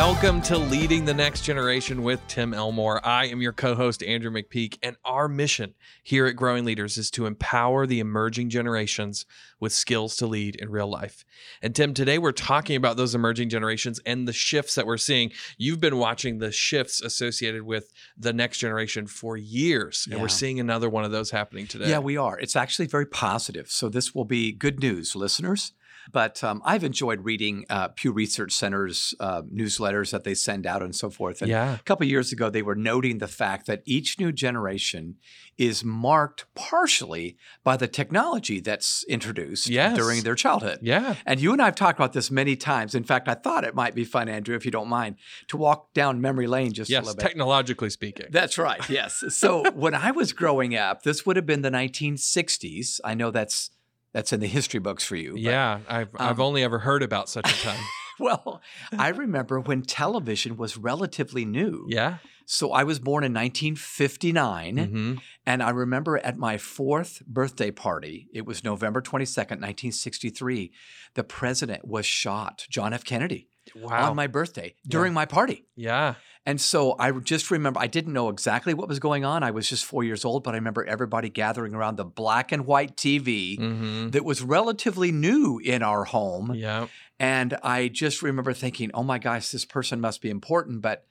Welcome to Leading the Next Generation with Tim Elmore. I am your co host, Andrew McPeak, and our mission here at Growing Leaders is to empower the emerging generations with skills to lead in real life. And Tim, today we're talking about those emerging generations and the shifts that we're seeing. You've been watching the shifts associated with the next generation for years, and Yeah. we're seeing another one of those happening today. Yeah, we are. It's actually very positive. So this will be good news, listeners. But um, I've enjoyed reading uh, Pew Research Center's uh, newsletters that they send out and so forth. And Yeah. a couple of years ago, they were noting the fact that each new generation is marked partially by the technology that's introduced Yes. during their childhood. Yeah. And you and I have talked about this many times. In fact, I thought it might be fun, Andrew, if you don't mind, to walk down memory lane just a little bit. technologically speaking. That's right. Yes. So when I was growing up, this would have been the 1960s. I know that's that's in the history books for you. but- yeah, I've, I've um, only ever heard about such a time. Well, I remember when television was relatively new. yeah. So I was born in 1959, hmm and I remember at my fourth birthday party, it was November 22nd, 1963, the president was shot, John F. Kennedy, Wow. on my birthday during my party. yeah. And so I just remember, I didn't know exactly what was going on. I was just four years old, but I remember everybody gathering around the black and white TV hmm that was relatively new in our home. Yeah. And I just remember thinking, oh my gosh, this person must be important, but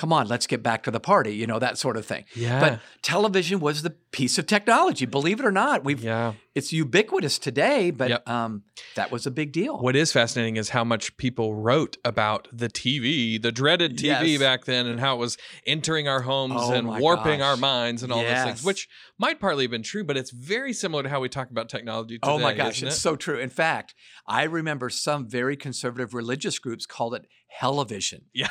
come on, let's get back to the party, you know, that sort of thing. Yeah. But television was the piece of technology, believe it or not. We've yeah. it's ubiquitous today, but Yep. um, that was a big deal. What is fascinating is how much people wrote about the TV, the dreaded TV Yes. back then, and how it was entering our homes Oh and warping our minds and all those things, which might partly have been true, but it's very similar to how we talk about technology today. Oh my gosh, it's it? so true. In fact, I remember some very conservative religious groups called it Hellivision. Yeah.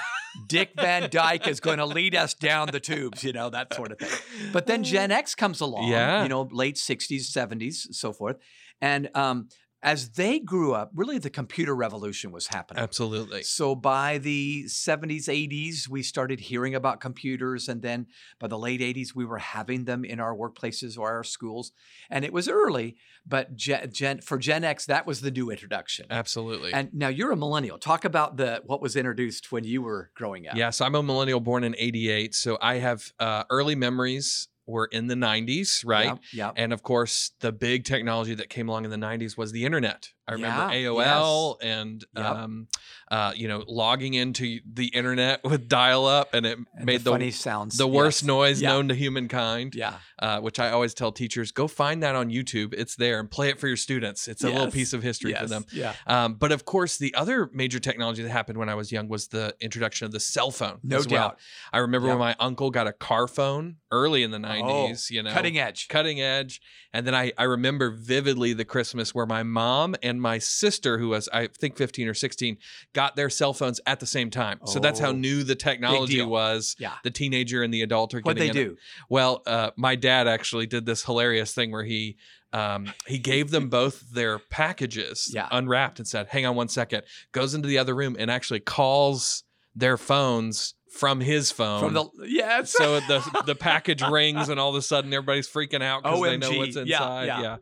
Dick Van Dyke is going to lead us down the tubes, you know, that sort of thing. But then Gen X comes along, Yeah. you know, late 60s, 70s, so forth. And um, as they grew up, really the computer revolution was happening. Absolutely. So by the 70s, 80s, we started hearing about computers. And then by the late 80s, we were having them in our workplaces or our schools. And it was early, but Gen, Gen, for Gen X, that was the new introduction. Absolutely. And now you're a millennial. Talk about the what was introduced when you were growing up. Yeah, so I'm a millennial born in 88. So I have uh, early memories were in the 90s, right? Yeah. yep. And of course, the big technology that came along in the 90s was the internet. I remember Yeah, AOL and Yep. um, uh, you know logging into the internet with dial-up, and it And made the the sounds. the worst yes. noise Yeah. known to humankind. Yeah. Uh, which I always tell teachers: go find that on YouTube. It's there, and play it for your students. It's a little piece of history for them. Yeah. Um, but of course, the other major technology that happened when I was young was the introduction of the cell phone. No as well. doubt. I remember when my uncle got a car phone early in the 90s, you know, Oh, Cutting edge. cutting edge. And then I, I remember vividly the Christmas where my mom and my sister, who was, I think, 15 or 16, got their cell phones at the same time. So that's how Oh, new the technology was. Yeah. The teenager and the adult are getting they in it. do? Well, uh, my dad actually did this hilarious thing where he um, he gave them both their packages Yeah. unwrapped and said, "Hang on one second. Goes into the other room and actually calls their phones from his phone. From the yes. so the the package rings and all of a sudden everybody's freaking out because they know what's Yeah, inside. yeah.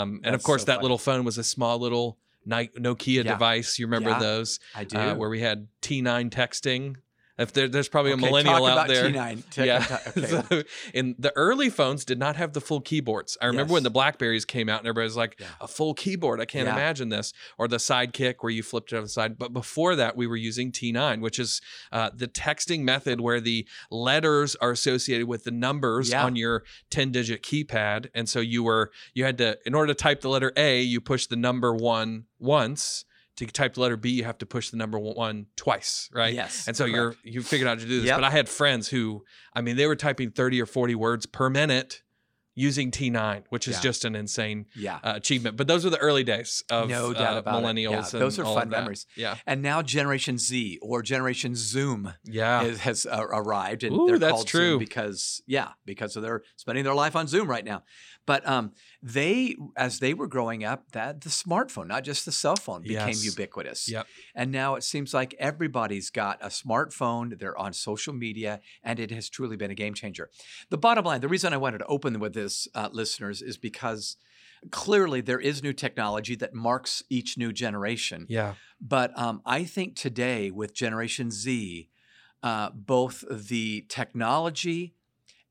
Um, and of course, so that funny. little phone was a small little Nokia Yeah. device. You remember Yeah, those? I do. Uh, where we had T9 texting. If there, there's probably Okay, a millennial out there. T9. Take- Yeah. Okay. So, and the early phones did not have the full keyboards. I remember when the Blackberries came out and everybody was like, Yeah. a full keyboard. I can't Yeah. imagine this. Or the sidekick where you flipped it on the side. But before that, we were using T9, which is uh, the texting method where the letters are associated with the numbers Yeah. on your 10 digit keypad. And so you were, you had to, in order to type the letter A, you push the number one once. To type the letter B, you have to push the number one twice, right? Yes. And so you're you figured out how to do this. Yep. But I had friends who, I mean, they were typing 30 or 40 words per minute using T9, which is Yeah. just an insane yeah. uh, achievement. But those are the early days of No doubt uh, about it. millennials. Yeah, and those are fun memories. Yeah. And now Generation Z or Generation Zoom Yeah. is, has uh, arrived, and Ooh, they're that's called Zoom true. because yeah, because of their spending their life on Zoom right now. But um, they, as they were growing up, that the smartphone, not just the cell phone, became Yes. ubiquitous. Yep. And now it seems like everybody's got a smartphone. They're on social media, and it has truly been a game changer. The bottom line, the reason I wanted to open with this, uh, listeners, is because Clearly, there is new technology that marks each new generation. Yeah. But um, I think today with Generation Z, uh, both the technology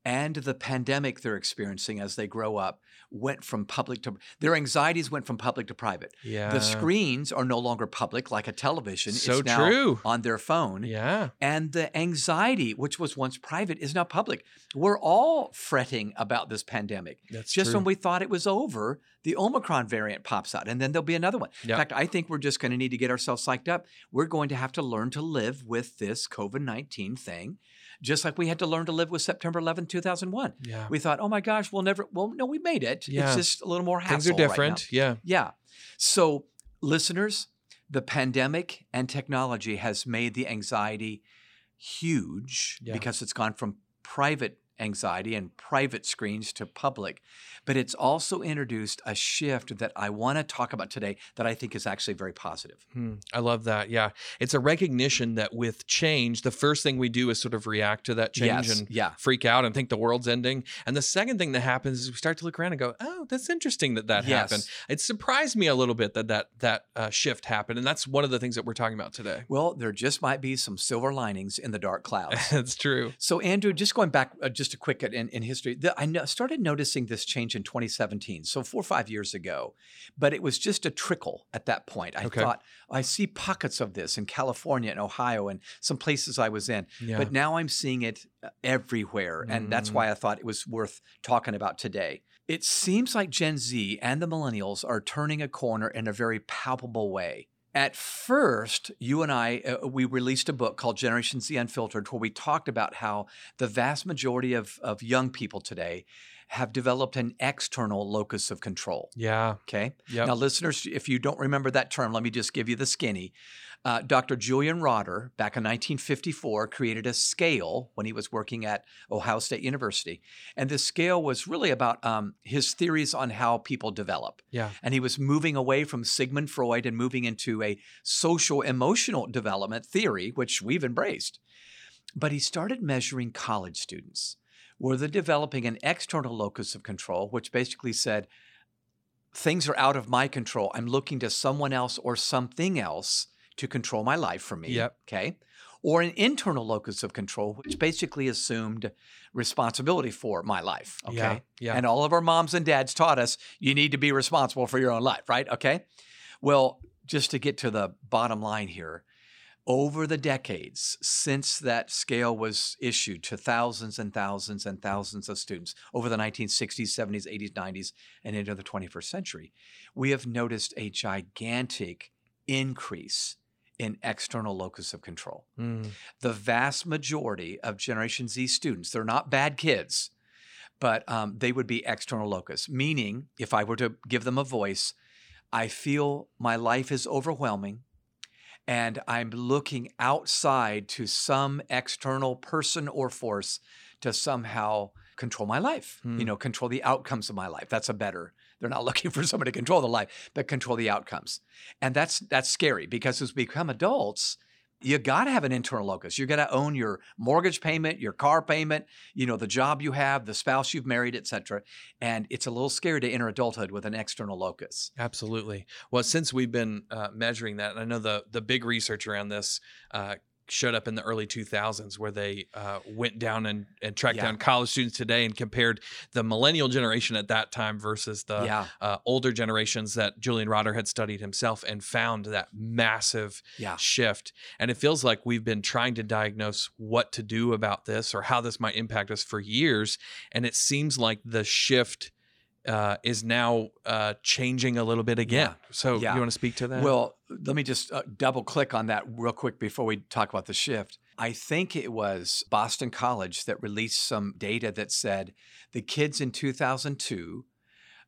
and the pandemic they're experiencing as they grow up went from public to their anxieties went from public to private. Yeah. The screens are no longer public like a television. So it's now true. on their phone. Yeah. And the anxiety, which was once private, is now public. We're all fretting about this pandemic. That's Just true. when we thought it was over, the Omicron variant pops out, and then there'll be another one. Yep. In fact, I think we're just going to need to get ourselves psyched up. We're going to have to learn to live with this COVID 19 thing, just like we had to learn to live with September 11, 2001. yeah. We thought, oh my gosh, we'll never, well, no, we made it. Yeah. It's just a little more hassle. Things are right different. yeah. Yeah. So, listeners, the pandemic and technology has made the anxiety huge Yeah. because it's gone from private anxiety and private screens to public. But it's also introduced a shift that I want to talk about today that I think is actually very positive. Hmm, I love that. Yeah. It's a recognition that with change, the first thing we do is sort of react to that change Yes. and Yeah. freak out and think the world's ending. And the second thing that happens is we start to look around and go, "Oh, that's interesting that that Yes. happened." It surprised me a little bit that that that uh, shift happened, and that's one of the things that we're talking about today. Well, there just might be some silver linings in the dark clouds. That's true. So, Andrew, just going back uh, just a quick in, in history, the, I no- started noticing this change in 2017, so four or five years ago, but it was just a trickle at that point. I Okay. thought, I see pockets of this in California and Ohio and some places I was in, Yeah. but now I'm seeing it uh, everywhere. And that's Mm. why I thought it was worth talking about today. It seems like Gen Z and the millennials are turning a corner in a very palpable way. At first, you and I, uh, we released a book called Generation Z Unfiltered, where we talked about how the vast majority of, of young people today have developed an external locus of control. yeah. Okay. Yep. Now, listeners, if you don't remember that term, let me just give you the skinny. Uh, Dr. Julian Rotter, back in 1954, created a scale when he was working at Ohio State University. And this scale was really about um, his theories on how people develop. yeah. And he was moving away from Sigmund Freud and moving into a social emotional development theory, which we've embraced. But he started measuring college students. Were they developing an external locus of control, which basically said, things are out of my control. I'm looking to someone else or something else to control my life for me. Yep. Okay. Or an internal locus of control, which basically assumed responsibility for my life. Okay. Yeah. Yeah. And all of our moms and dads taught us you need to be responsible for your own life, right? Okay. Well, just to get to the bottom line here, over the decades since that scale was issued to thousands and thousands and thousands of students over the 1960s, 70s, 80s, 90s, and into the 21st century, we have noticed a gigantic increase in external locus of control Mm. the vast majority of Generation Z students, they're not bad kids, but um, they would be external locus, meaning if I were to give them a voice, I feel my life is overwhelming and I'm looking outside to some external person or force to somehow control my life, Hmm. you know, control the outcomes of my life. That's a better. They're not looking for somebody to control the life, but control the outcomes. And that's that's scary because as we become adults, you got to have an internal locus. You got to own your mortgage payment, your car payment, you know, the job you have, the spouse you've married, etc. And it's a little scary to enter adulthood with an external locus. Absolutely. Well, since we've been uh, measuring that, I know the the big research around this uh, showed up in the early 2000s, where they uh, went down and, and tracked Yeah. down college students today and compared the millennial generation at that time versus the yeah, uh, older generations that Julian Rotter had studied himself, and found that massive yeah, shift. And it feels like we've been trying to diagnose what to do about this or how this might impact us for years. And it seems like the shift uh, is now uh, changing a little bit again. So you want to speak to that? Well, let me just uh, double click on that real quick before we talk about the shift. I think it was Boston College that released some data that said the kids in 2002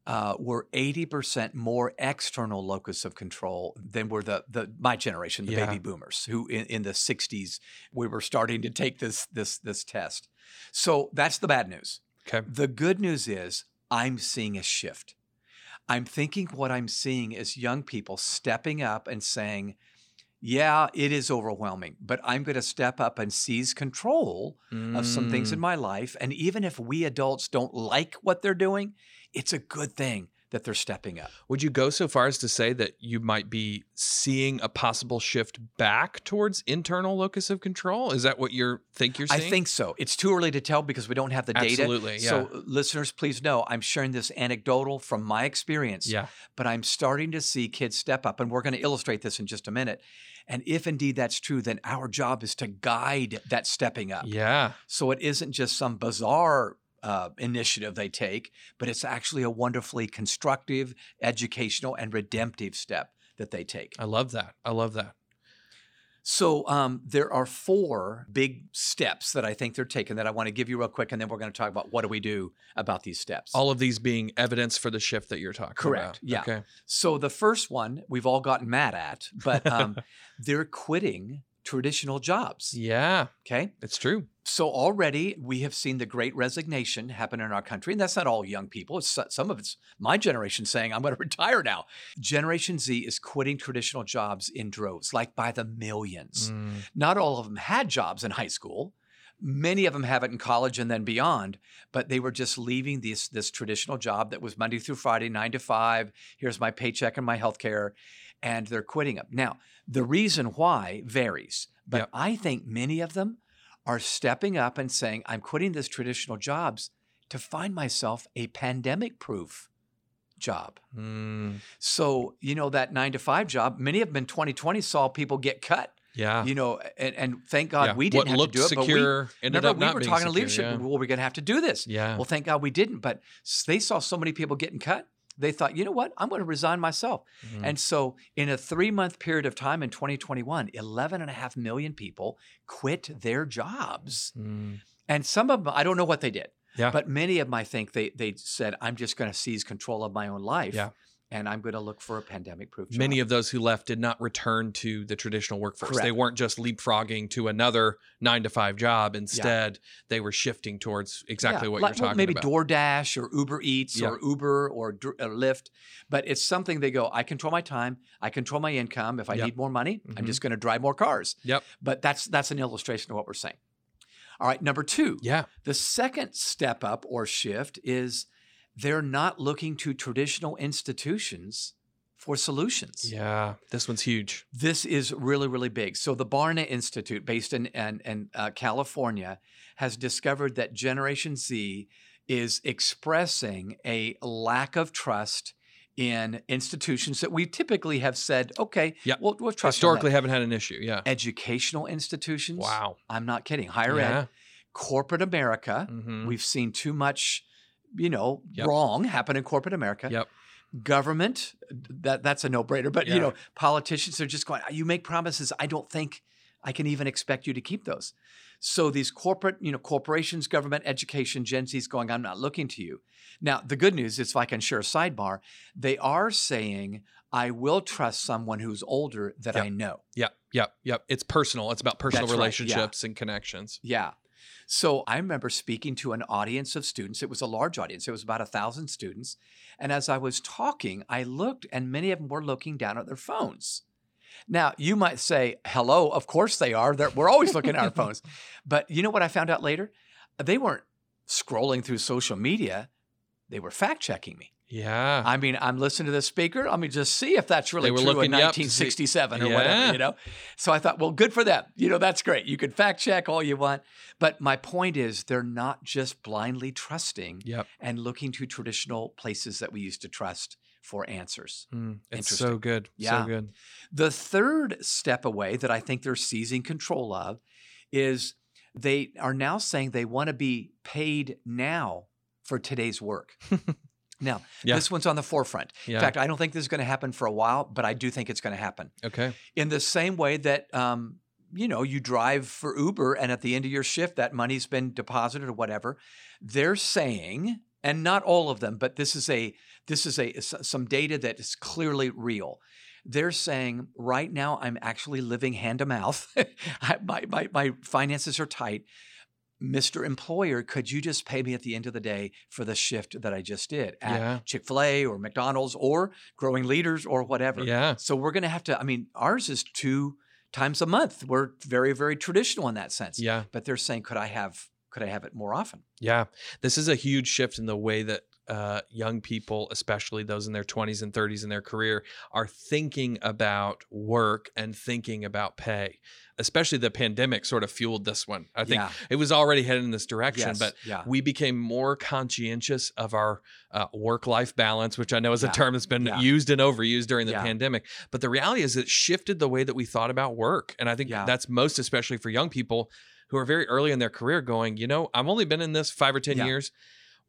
uh, were 80% more external locus of control than were the, the my generation, the Yeah. baby boomers, who in, in the 60s we were starting to take this this this test. So that's the bad news. okay. The good news is I'm seeing a shift. I'm thinking what I'm seeing is young people stepping up and saying, yeah, it is overwhelming, but I'm going to step up and seize control of some things in Mm, my life. And even if we adults don't like what they're doing, it's a good thing that they're stepping up. Would you go so far as to say that you might be seeing a possible shift back towards internal locus of control? Is that what you think you're seeing? I think so. It's too early to tell because we don't have the data. Absolutely, So, uh, listeners, please know I'm sharing this anecdotal from my experience. Yeah. But I'm starting to see kids step up, and we're going to illustrate this in just a minute. And if indeed that's true, then our job is to guide that stepping up. Yeah. So it isn't just some bizarre uh, initiative they take, but it's actually a wonderfully constructive, educational, and redemptive step that they take. I love that. I love that. So um, there are four big steps that I think they're taking that I want to give you real quick, and then we're going to talk about what do we do about these steps. All of these being evidence for the shift that you're talking Correct. about. Yeah. Okay. So the first one we've all gotten mad at, but um, they're quitting traditional jobs. Yeah, Okay. it's true. So already we have seen the great resignation happen in our country. And that's not all young people. It's some of it's my generation saying, I'm going to retire now. Generation Z is quitting traditional jobs in droves, like by the millions. Mm, Not all of them had jobs in high school. Many of them have it in college and then beyond, but they were just leaving this this traditional job that was Monday through Friday, nine to five. Here's my paycheck and my health care, and they're quitting them. Now, the reason why varies, but Yep. I think many of them are stepping up and saying, I'm quitting this traditional jobs to find myself a pandemic proof job. mm, So, you know, that nine to five job, many of them in 2020 saw people get cut yeah. you know, and, and thank God Yeah. we didn't what have to do it. secure but we, ended remember, we were talking to leadership. Yeah. Well, we're going to have to do this. yeah. Well, thank God we didn't. But they saw so many people getting cut. They thought, you know what? I'm going to resign myself. Mhm. And so, in a three month period of time in 2021, 11 and a half million people quit their jobs. Mm, And some of them, I don't know what they did. Yeah. But many of them, I think they, they said, I'm just going to seize control of my own life. Yeah. And I'm going to look for a pandemic proof job. Many of those who left did not return to the traditional workforce. Correct. They weren't just leapfrogging to another nine to five job. Instead, they were shifting towards exactly Yeah, what like, you're talking maybe about. Maybe DoorDash or Uber Eats Yeah. or Uber or, or Lyft, but it's something they go. I control my time. I control my income. If I Yep. need more money, I'm Mhm. just going to drive more cars. Yep. But that's that's an illustration of what we're saying. All right, number two. Yeah. The second step up or shift is they're not looking to traditional institutions for solutions. Yeah. This one's huge. This is really, really big. So, the Barna Institute, based in, in, in uh, California, has discovered that Generation Z is expressing a lack of trust in institutions that we typically have said, okay, yeah, we'll, we'll trust. Historically, haven't had an issue. Yeah. educational institutions. Wow. I'm not kidding. Higher yeah. ed, corporate America. Mhm. We've seen too much, you know, Yep. wrong happen in corporate America. Yep. Government, that that's a no-brainer. But Yeah. you know, politicians are just going, you make promises. I don't think I can even expect you to keep those. So these corporate, you know, corporations, government, education, Gen Z's going, I'm not looking to you. Now, the good news is if I can share a sidebar, they are saying, I will trust someone who's older that Yep. I know. Yep. Yep. Yep. It's personal. It's about personal That's right, yeah. relationships and connections. Yeah. So I remember speaking to an audience of students. It was a large audience, it was about a thousand students. And as I was talking, I looked, and many of them were looking down at their phones. Now, you might say, hello, of course they are. They're, we're always looking at our phones. But you know what I found out later? They weren't scrolling through social media, they were fact checking me. Yeah. I mean, I'm listening to the speaker. Let me just see if that's really true in you up 1967 or Yeah. whatever, you know? So I thought, well, good for them. You know, that's great. You can fact check all you want. But my point is, they're not just blindly trusting Yep. and looking to traditional places that we used to trust for answers. Mm, it's so good. Yeah. So good. The third step away that I think they're seizing control of is they are now saying they want to be paid now for today's work. now, Yeah. this one's on the forefront. Yeah. In fact, I don't think this is going to happen for a while, but I do think it's going to happen. okay. In the same way that, um, you know, you drive for Uber and at the end of your shift, that money's been deposited or whatever. They're saying, and not all of them, but this is a this is a some data that is clearly real. They're saying right now I'm actually living hand to mouth. My, my my finances are tight. Mr. Employer, could you just pay me at the end of the day for the shift that I just did at Yeah. Chick fil A or McDonald's or Growing Leaders or whatever? Yeah. So we're going to have to, I mean, ours is two times a month. We're very, very traditional in that sense. Yeah. But they're saying, could I have, could I have it more often? Yeah. This is a huge shift in the way that uh, young people, especially those in their 20s and 30s in their career, are thinking about work and thinking about pay. Especially the pandemic sort of fueled this one. I think Yeah. it was already headed in this direction, Yes, but yeah. we became more conscientious of our uh, work-life balance, which I know is Yeah. a term that's been used and overused during the pandemic. But the reality is, it shifted the way that we thought about work, and I think that's most especially for young people who are very early in their career, going, you know, I've only been in this five or ten Yeah. years.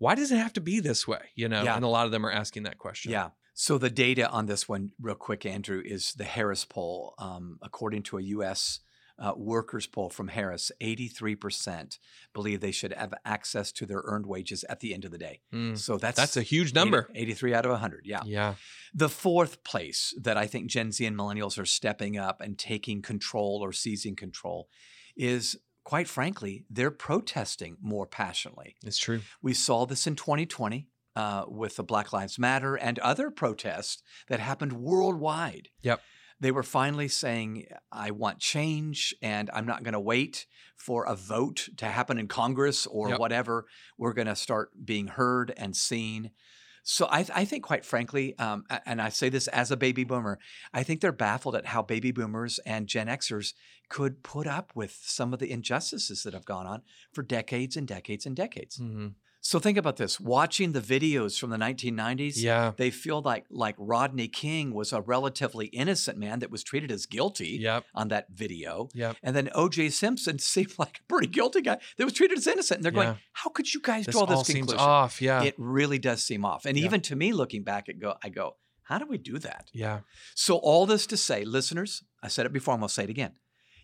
Why does it have to be this way? You know, Yeah. and a lot of them are asking that question. Yeah. So the data on this one, real quick, Andrew, is the Harris poll. Um, according to a U.S. Uh, workers poll from Harris, 83% believe they should have access to their earned wages at the end of the day. Mm. So that's That's a huge number. 80 83 out of 100. Yeah. Yeah. The fourth place that I think Gen Z and millennials are stepping up and taking control or seizing control is, quite frankly, they're protesting more passionately. It's true. We saw this in 2020 uh, with the Black Lives Matter and other protests that happened worldwide. Yep. They were finally saying, I want change and I'm not going to wait for a vote to happen in Congress or Yep. whatever. We're going to start being heard and seen. So I, I think, quite frankly, um, and I say this as a baby boomer, I think they're baffled at how baby boomers and Gen Xers could put up with some of the injustices that have gone on for decades and decades and decades. Mhm. So think about this: watching the videos from the 1990s, Yeah. they feel like like Rodney King was a relatively innocent man that was treated as guilty Yep. on that video, Yep. and then O.J. Simpson seemed like a pretty guilty guy that was treated as innocent. And they're Yeah. going, "How could you guys This draw all this seems conclusion?" off. Yeah. It really does seem off. And Yeah. even to me, looking back, at go, I go, "How do we do that?" yeah. So, all this to say, listeners, I said it before, I'm going to say it again.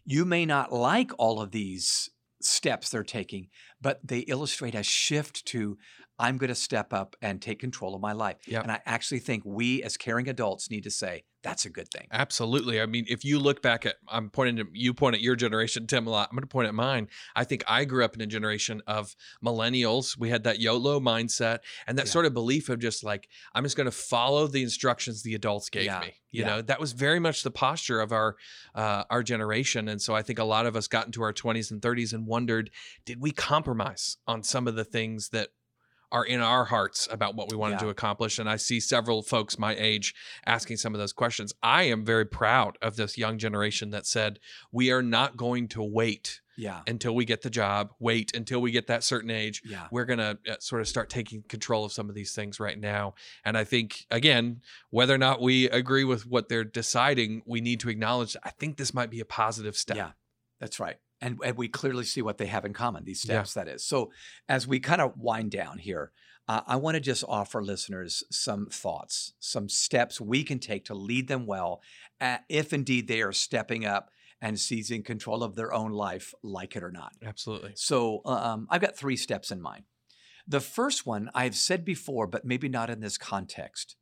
You may not like all of these steps they're taking, but they illustrate a shift to I'm going to step up and take control of my life. Yep. And I actually think we as caring adults need to say, that's a good thing. Absolutely. I mean, if you look back at, I'm pointing to, you point at your generation, Tim, a lot. I'm going to point at mine. I think I grew up in a generation of millennials. We had that YOLO mindset and that Yeah. sort of belief of just like, I'm just going to follow the instructions the adults gave Yeah. me. You Yeah. know, that was very much the posture of our, uh, our generation. And so I think a lot of us got into our 20s and 30s and wondered, did we compromise on some of the things that are in our hearts about what we wanted Yeah. to accomplish. And I see several folks my age asking some of those questions. I am very proud of this young generation that said, we are not going to wait Yeah. until we get the job, wait until we get that certain age. Yeah. We're going to uh, sort of start taking control of some of these things right now. And I think, again, whether or not we agree with what they're deciding, we need to acknowledge, I think this might be a positive step. Yeah, that's right. And, and we clearly see what they have in common, these Yeah. steps, that is. So, as we kind of wind down here, uh, I want to just offer listeners some thoughts, some steps we can take to lead them well, uh, if indeed they are stepping up and seizing control of their own life, like it or not. Absolutely. So, um, I've got three steps in mind. The first one I've said before, but maybe not in this context.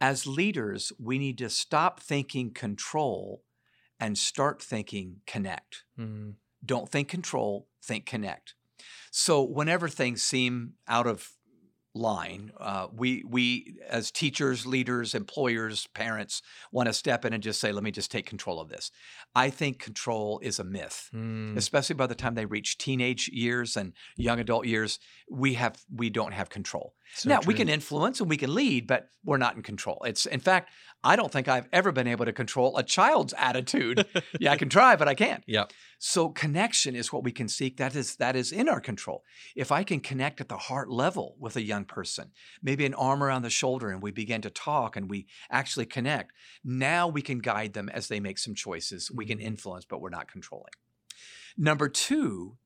As leaders, we need to stop thinking control and start thinking connect. Mhm. Don't think control, think connect. So whenever things seem out of line, uh, we we as teachers, leaders, employers, parents want to step in and just say, "Let me just take control of this." I think control is a myth, Mm. especially by the time they reach teenage years and young adult years. We have we don't have control. So now we can influence and we can lead, but we're not in control. It's in fact, I don't think I've ever been able to control a child's attitude. yeah, I can try, but I can't. Yep. So connection is what we can seek. That is that is in our control. If I can connect at the heart level with a young person, maybe an arm around the shoulder, and we begin to talk and we actually connect, now we can guide them as they make some choices. We can Mhm. influence, but we're not controlling. Number two,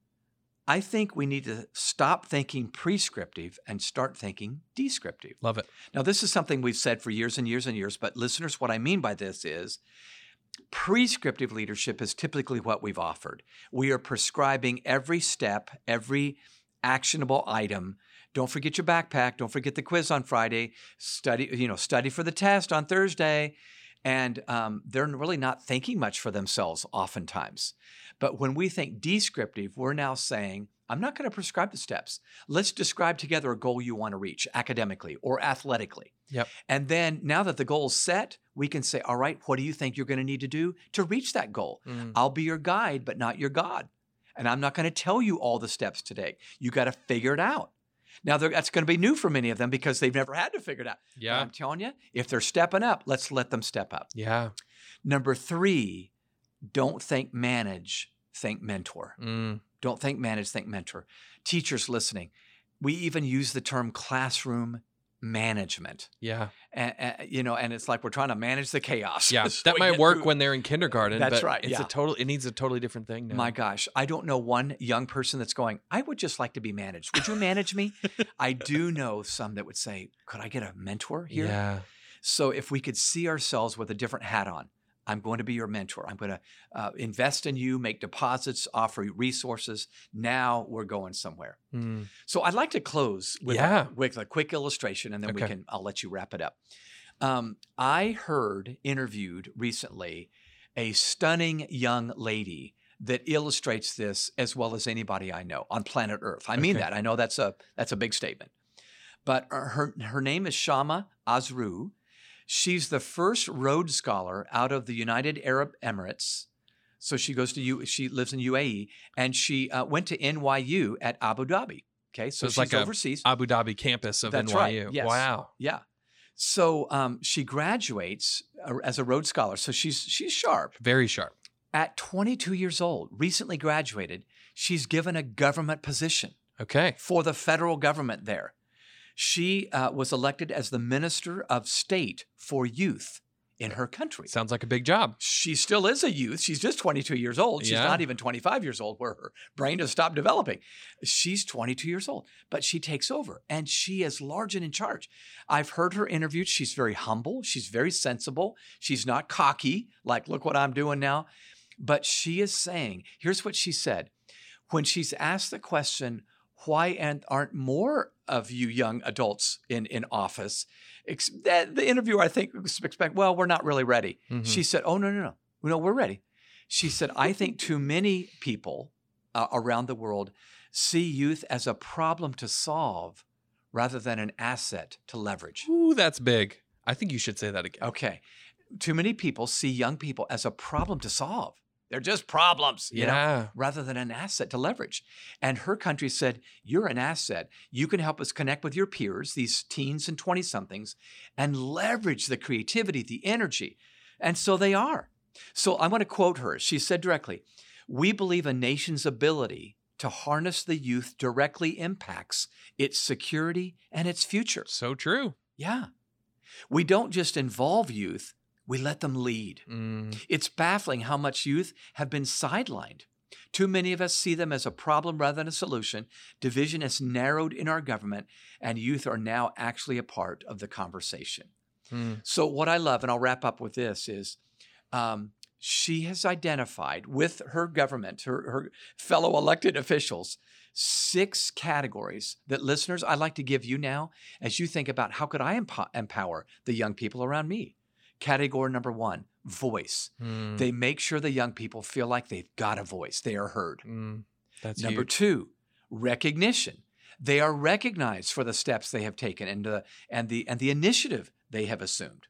I think we need to stop thinking prescriptive and start thinking descriptive. Love it. Now, this is something we've said for years and years and years, but listeners, what I mean by this is prescriptive leadership is typically what we've offered. We are prescribing every step, every actionable item. Don't forget your backpack. Don't forget the quiz on Friday. Study, you know, study for the test on Thursday. And um, they're really not thinking much for themselves oftentimes. But when we think descriptive, we're now saying, I'm not going to prescribe the steps. Let's describe together a goal you want to reach academically or athletically. Yep. And then now that the goal's set, we can say, all right, what do you think you're going to need to do to reach that goal? Mm. I'll be your guide, but not your God. And I'm not going to tell you all the steps today. You got to figure it out. Now that's going to be new for many of them because they've never had to figure it out. But Yeah. I'm telling you, if they're stepping up, let's let them step up. Yeah. Number three, don't think manage, think mentor. Mm. Don't think manage, think mentor. Teachers listening, we even use the term classroom management. Yeah. And, and, you know, and it's like we're trying to manage the chaos. Yeah. So that might work when they're in kindergarten. That's but right, It's yeah. a total. It needs a totally different thing now. My gosh, I don't know one young person that's going, I would just like to be managed. Would you manage me? I do know some that would say, Could I get a mentor here? Yeah. So if we could see ourselves with a different hat on, I'm going to be your mentor. I'm going to uh, invest in you, make deposits, offer you resources. Now we're going somewhere. Mm. So I'd like to close with, Yeah. a, with a quick illustration, and then we can. I'll let you wrap it up. Um, I heard interviewed recently a stunning young lady that illustrates this as well as anybody I know on planet Earth. I mean Okay. that. I know that's a that's a big statement. But uh, her her name is Shamma Almazrui. She's the first Rhodes Scholar out of the United Arab Emirates. So she goes to U. She lives in UAE, and she uh, went to NYU at Abu Dhabi. Okay, so, it's she's like overseas. Abu Dhabi campus of That's NYU. right, yes. Wow. yeah. So um, she graduates uh, as a Rhodes Scholar. So she's she's sharp. Very sharp. At 22 years old, recently graduated, she's given a government position Okay. for the federal government there. She uh, was elected as the Minister of State for Youth in her country. Sounds like a big job. She still is a youth. She's just 22 years old. She's Yeah. not even 25 years old, where her brain has stopped developing. She's 22 years old, but she takes over and she is large and in charge. I've heard her interviewed. She's very humble. She's very sensible. She's not cocky, like, look what I'm doing now. But she is saying, here's what she said. When she's asked the question, why and aren't more of you young adults in, in office? Ex- that- the interviewer, I think, expect, well, we're not really ready. Mhm. She said, "Oh no, no, no, no, we're ready." She said, "I think too many people uh, around the world see youth as a problem to solve rather than an asset to leverage." Ooh, that's big. I think you should say that again. Okay, too many people see young people as a problem to solve. They're just problems, you know, rather than an asset to leverage. And her country said, You're an asset. You can help us connect with your peers, these teens and 20 somethings, and leverage the creativity, the energy. And so they are. So I want to quote her. She said directly, We believe a nation's ability to harness the youth directly impacts its security and its future. So true. Yeah. We don't just involve youth, we let them lead. Mm. It's baffling how much youth have been sidelined. Too many of us see them as a problem rather than a solution. Division has narrowed in our government, and youth are now actually a part of the conversation. Mm. So, what I love, and I'll wrap up with this, is um, she has identified with her government, her, her fellow elected officials, six categories that listeners I'd like to give you now as you think about how could I empo- empower the young people around me. Category number one, voice. Mm. They make sure the young people feel like they've got a voice, they are heard. Mm. That's Number huge. two, recognition. They are recognized for the steps they have taken and the, and the, and the initiative they have assumed.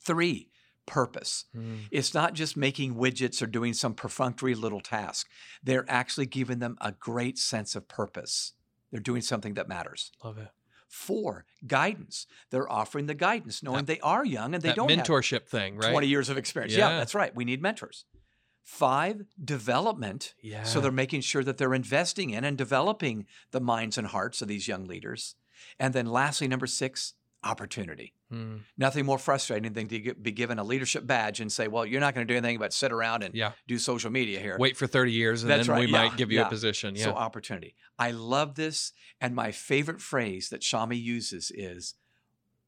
Three, purpose. Mm. It's not just making widgets or doing some perfunctory little task. They're actually giving them a great sense of purpose. They're doing something that matters. Love it. Four, guidance. They're offering the guidance, knowing That- they are young and they don't have mentorship thing, right? 20 years of experience. Yeah. Yeah. that's right. We need mentors. Five, development. yeah. So they're making sure that they're investing in and developing the minds and hearts of these young leaders. And then lastly, number six, opportunity. Mm. Nothing more frustrating than to get- be given a leadership badge and say, well, you're not going to do anything but sit around and Yeah. do social media here. Wait for 30 years and That's then we right, might give you yeah. a position. Yeah. So opportunity. I love this. And my favorite phrase that Shami uses is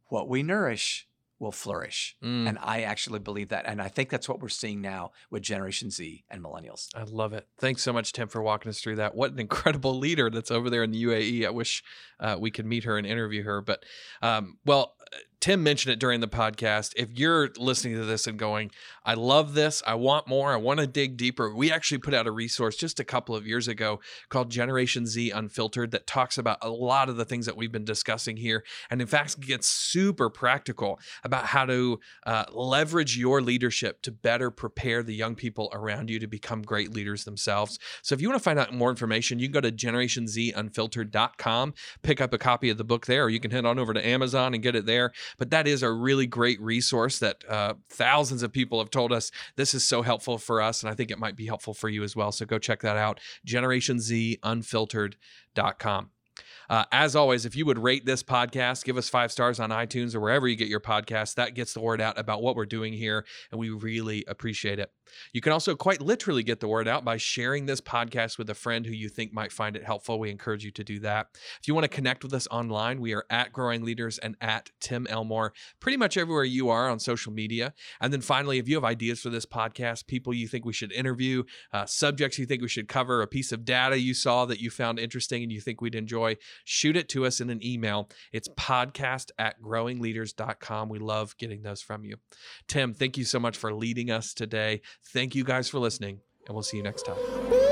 what we nourish will flourish. Mm. And I actually believe that. And I think that's what we're seeing now with Generation Z and millennials. I love it. Thanks so much, Tim, for walking us through that. What an incredible leader that's over there in the UAE. I wish uh, we could meet her and interview her. But, um, well, Tim mentioned it during the podcast. If you're listening to this and going, I love this, I want more, I want to dig deeper, we actually put out a resource just a couple of years ago called Generation Z Unfiltered that talks about a lot of the things that we've been discussing here. And in fact, gets super practical about how to uh, leverage your leadership to better prepare the young people around you to become great leaders themselves. So if you want to find out more information, you can go to generationzunfiltered.com, pick up a copy of the book there, or you can head on over to Amazon and get it there. But that is a really great resource that uh, thousands of people have told us this is so helpful for us. And I think it might be helpful for you as well. So go check that out, generationzunfiltered.com. Uh, as always, if you would rate this podcast, give us five stars on iTunes or wherever you get your podcasts, that gets the word out about what we're doing here, and we really appreciate it. You can also quite literally get the word out by sharing this podcast with a friend who you think might find it helpful. We encourage you to do that. If you want to connect with us online, we are at Growing Leaders and at Tim Elmore, pretty much everywhere you are on social media. And then finally, if you have ideas for this podcast, people you think we should interview, uh, subjects you think we should cover, a piece of data you saw that you found interesting and you think we'd enjoy, shoot it to us in an email. It's podcast at growingleaders.com. We love getting those from you. Tim, thank you so much for leading us today. Thank you guys for listening, and we'll see you next time.